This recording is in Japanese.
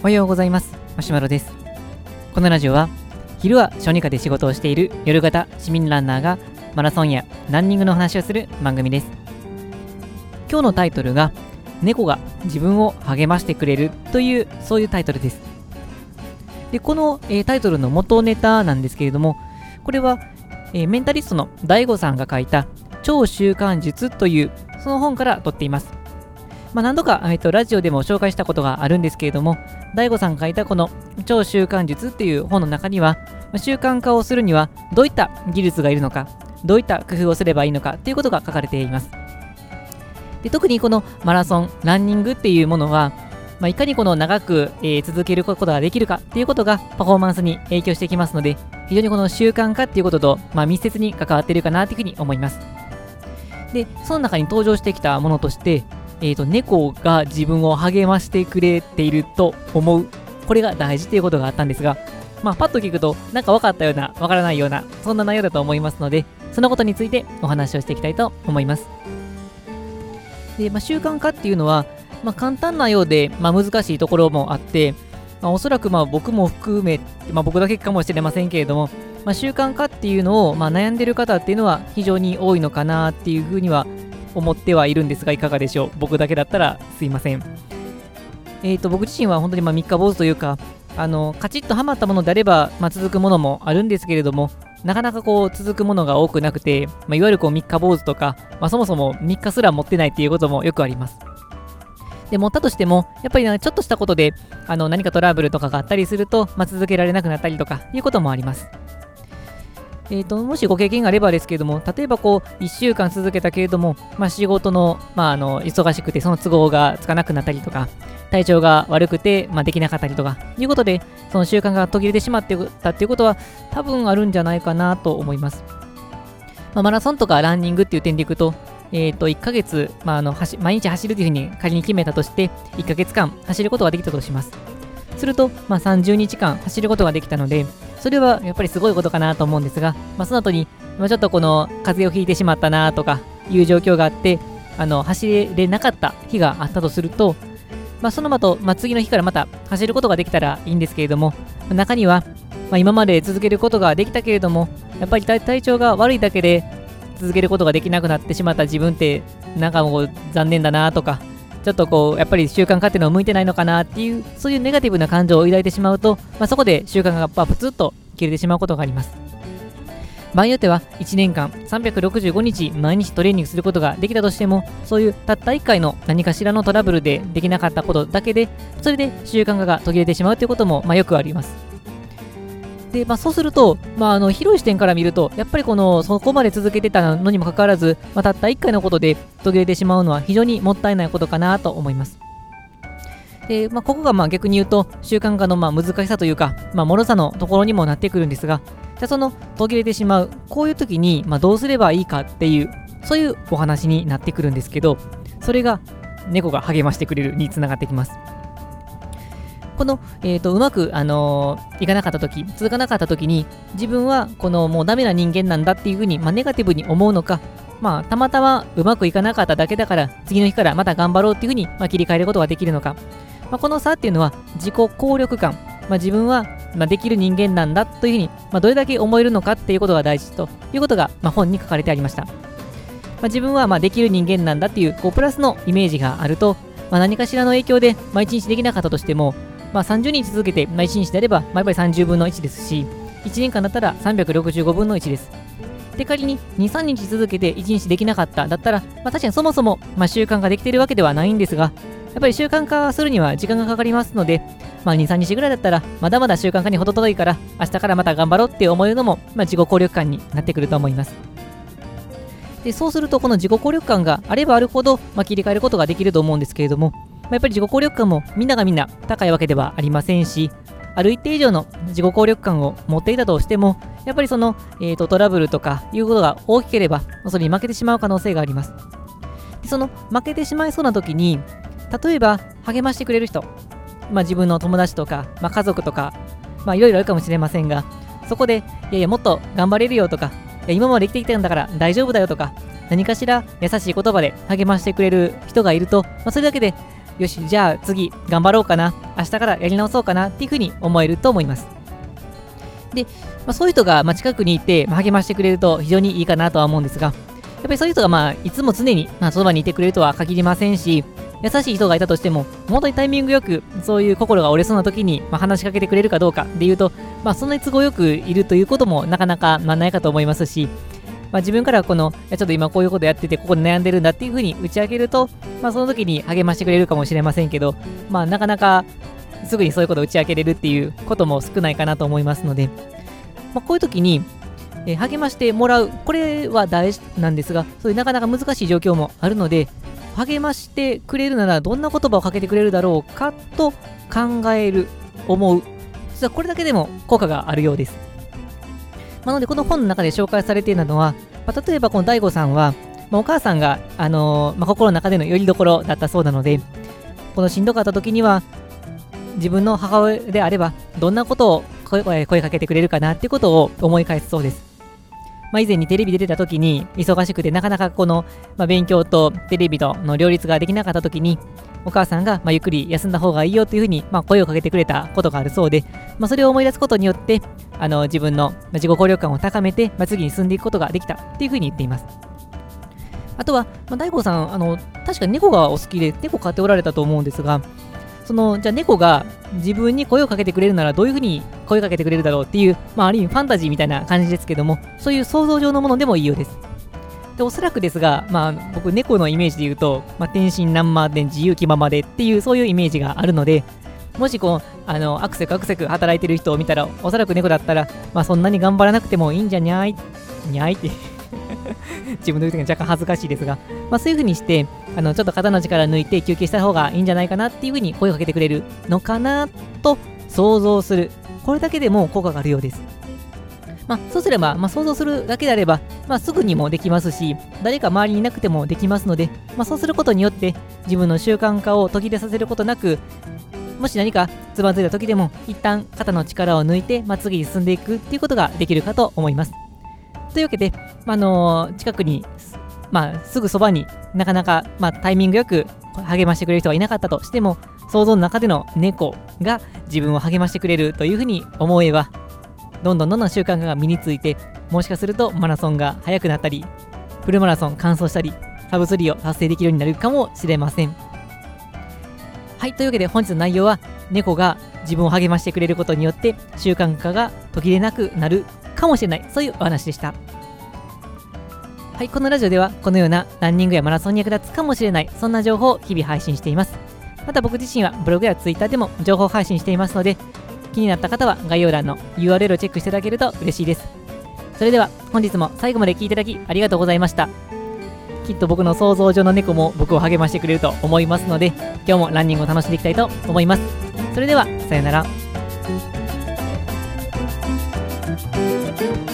おはようございます。マシュマロです。このラジオは昼は小児科で仕事をしている夜型市民ランナーがマラソンやランニングの話をする番組です。今日のタイトルが猫が自分を励ましてくれるというそういうタイトルです。でこの、えー、タイトルの元ネタなんですけれどもこれは、えー、メンタリストの DAIGO さんが書いた超習慣術というその本から取っています。まあ、何度か、えっと、ラジオでも紹介したことがあるんですけれども、DAIGO さんが書いたこの超習慣術っていう本の中には、習慣化をするにはどういった技術がいるのか、どういった工夫をすればいいのかということが書かれています。で特にこのマラソン、ランニングっていうものは、まあ、いかにこの長く、えー、続けることができるかっていうことがパフォーマンスに影響してきますので、非常にこの習慣化っていうことと、まあ、密接に関わっているかなというふうに思います。で、その中に登場してきたものとして、えーと、猫が自分を励ましてくれていると思う。これが大事ということがあったんですが、まあ、パッと聞くと、なんか分かったような、分からないような、そんな内容だと思いますので、そのことについてお話をしていきたいと思います。で、まあ、習慣化っていうのは、まあ、簡単なようで、まあ、難しいところもあって、まあ、おそらくまあ僕も含め、まあ、僕だけかもしれませんけれども、まあ、習慣化っていうのを、まあ、悩んでる方っていうのは非常に多いのかなっていうふうには思ってはいるんですが、いかがでしょう？僕だけだったらすいません。えっ、ー、と、僕自身は本当にまあ三日坊主というか、あの、カチッとはまったものであれば、まあ、続くものもあるんですけれども、なかなかこう続くものが多くなくて、まあ、いわゆるこう三日坊主とか、まあ、そもそも3日すら持ってないっていうこともよくあります。で、持ったとしても、やっぱり、ちょっとしたことで、あの、何かトラブルとかがあったりすると、まあ、続けられなくなったりとか、いうこともあります。えーと、もしご経験があればですけれども、例えばこう1週間続けたけれども、まあ、仕事の,、まあ、あの忙しくてその都合がつかなくなったりとか、体調が悪くて、まあ、できなかったりとかいうことで、その習慣が途切れてしまってたっていうことは多分あるんじゃないかなと思います。まあ、マラソンとかランニングっていう点でいくと、えー、と1ヶ月、まあ、あの毎日走るというふうに仮に決めたとして、1ヶ月間走ることができたとします。すると、まあ、30日間走ることができたので、それはやっぱりすごいことかなと思うんですが、まあ、その後に、まあ、ちょっとこの風邪をひいてしまったなとかいう状況があって、あの走れなかった日があったとすると、まあ、その後、まあ、次の日からまた走ることができたらいいんですけれども、中には、まあ、今まで続けることができたけれども、やっぱり体調が悪いだけで続けることができなくなってしまった自分って、なんかもう残念だなとか、ちょっとこう、やっぱり習慣化っていうのは向いてないのかなっていう、そういうネガティブな感情を抱いてしまうと、まあ、そこで習慣がプツッと切れてしまうことがあります。場合によっては1年間365日毎日トレーニングすることができたとしてもそういうたった1回の何かしらのトラブルでできなかったことだけでそれで習慣化が途切れてしまうということも、まあ、よくありますで、まあ、そうすると、まあ、あの広い視点から見るとやっぱりこのそこまで続けてたのにもかかわらず、まあ、たった1回のことで途切れてしまうのは非常にもったいないことかなと思いますで、まあ、ここがまあ逆に言うと習慣化のまあ難しさというか、まあ、脆さのところにもなってくるんですが、じゃあその途切れてしまう、こういう時にまあどうすればいいかっていう、そういうお話になってくるんですけど、それが猫が励ましてくれるにつながってきます。この、えーと、うまく、あのー、いかなかった時続かなかった時に自分はこのもうダメな人間なんだっていうふうに、まあ、ネガティブに思うのかまあ、たまたまうまくいかなかっただけだから次の日からまた頑張ろうっていうふうに、まあ、切り替えることができるのかまあ、この差っていうのは自己効力感、まあ、自分はまあできる人間なんだというふうに、まあ、どれだけ思えるのかっていうことが大事ということが、まあ本に書かれてありました。まあ自分はまあできる人間なんだっていうこうプラスのイメージがあると、まあ何かしらの影響で、ま1日できなかったとしても、ま30日続けて、ま1日であれば、まやっぱり30分の1ですし、1年間だったら365分の1です。で、仮に2、3日続けて1日できなかっただったら、まあ、確かにそもそも、ま習慣ができているわけではないんですが、やっぱり習慣化するには時間がかかりますので、まあ、2、3日ぐらいだったら、まだまだ習慣化に程遠いから、明日からまた頑張ろうって思えるのも、まあ、自己効力感になってくると思います。でそうすると、この自己効力感があればあるほど、まあ、切り替えることができると思うんですけれども、まあ、やっぱり自己効力感もみんながみんな高いわけではありませんし、ある一定以上の自己効力感を持っていたとしても、やっぱりその、えーと、トラブルとかいうことが大きければ、それに負けてしまう可能性があります。でその負けてしまいそうな時に、例えば励ましてくれる人、まあ、自分の友達とか、まあ、家族とか、まあ、いろいろあるかもしれませんが、そこで、いやいや、もっと頑張れるよとか、いや今まで生きてきたんだから大丈夫だよとか、何かしら優しい言葉で励ましてくれる人がいると、まあ、それだけでよしじゃあ次頑張ろうかな。明日からやり直そうかなっていうふうに思えると思います。で、まあ、そういう人がま近くにいて、励ましてくれると非常にいいかなとは思うんですがやっぱりそういう人がまあいつも常にまあそばにいてくれるとは限りませんし優しい人がいたとしても、本当にタイミングよく、そういう心が折れそうな時に、まあ、話しかけてくれるかどうかで言うと、まあ、そんなに都合よくいるということもなかなか、まあ、ないかと思いますし、まあ、自分からこの、ちょっと今こういうことやってて、ここで悩んでるんだっていうふうに打ち明けると、まあ、その時に励ましてくれるかもしれませんけど、まあ、なかなかすぐにそういうことを打ち明けれるっていうことも少ないかなと思いますので、まあ、こういう時に、えー、励ましてもらう、これは大事なんですが、そういうなかなか難しい状況もあるので、励ましてくれるならどんな言葉をかけてくれるだろうかと考える、思う。実はこれだけでも効果があるようです。なので、この本の中で紹介されているのは、まあ、例えばこの DAIGO さんは、まあ、お母さんが、あのー、まあ、心の中での拠り所だったそうなので、このしんどかった時には、自分の母親であれば、どんなことを声かけてくれるかなっていうことを思い返すそうです。まあ、以前にテレビで出た時に忙しくてなかなかこの、まあ、勉強とテレビとの両立ができなかった時にお母さんが、まあ、ゆっくり休んだ方がいいよというふうに、まあ、声をかけてくれたことがあるそうで、まあ、それを思い出すことによってあの自分の自己効力感を高めて、まあ、次に進んでいくことができたっていうふうに言っています。あとは、まあ、大悟さん、あの、確かに猫がお好きで、猫飼っておられたと思うんですが、その、じゃあ猫が自分に声をかけてくれるならどういうふうに声をかけてくれるだろうっていう、まあ、ある意味ファンタジーみたいな感じですけども、そういう想像上のものでもいいようです。で、おそらくですが、まあ、僕、猫のイメージで言うと、まあ、天真爛漫で自由気ままでっていう、そういうイメージがあるので、もしこう、あの、アクセクアクセク働いてる人を見たら、おそらく猫だったら、まあ、そんなに頑張らなくてもいいんじゃにゃい、にゃい？って 自分の言う時が若干恥ずかしいですが、まあ、そういう風にして、あの、ちょっと肩の力抜いて休憩した方がいいんじゃないかなっていう風に声をかけてくれるのかなと想像する。これだけでも効果があるようです。まあ、そうすれば、まあ、想像するだけであれば、まあ、すぐにもできますし、誰か周りにいなくてもできますので、まあ、そうすることによって、自分の習慣化を途切れさせることなく、もし何かつまずいた時でも、一旦肩の力を抜いて、まあ、次に進んでいくっていうことができるかと思います。というわけで、まあのー、近くに、まあ、すぐそばになかなか、まあ、タイミングよく励ましてくれる人がいなかったとしても、想像の中での猫が自分を励ましてくれるというふうに思えば、どんどんどんどん習慣化が身について、もしかするとマラソンが速くなったり、フルマラソン完走したり、サブスリーを達成できるようになるかもしれません。はい、というわけで本日の内容は、猫が自分を励ましてくれることによって習慣化が途切れなくなるかもしれない、そういうお話でした。はい、このラジオではこのようなランニングやマラソンに役立つかもしれない、そんな情報を日々配信しています。また僕自身はブログやツイッターでも情報配信していますので、気になった方は概要欄の URL をチェックしていただけると嬉しいです。それでは本日も最後まで聴いていただきありがとうございました。きっと僕の想像上の猫も僕を励ましてくれると思いますので、今日もランニングを楽しんでいきたいと思います。それでは、さようなら。Thank you.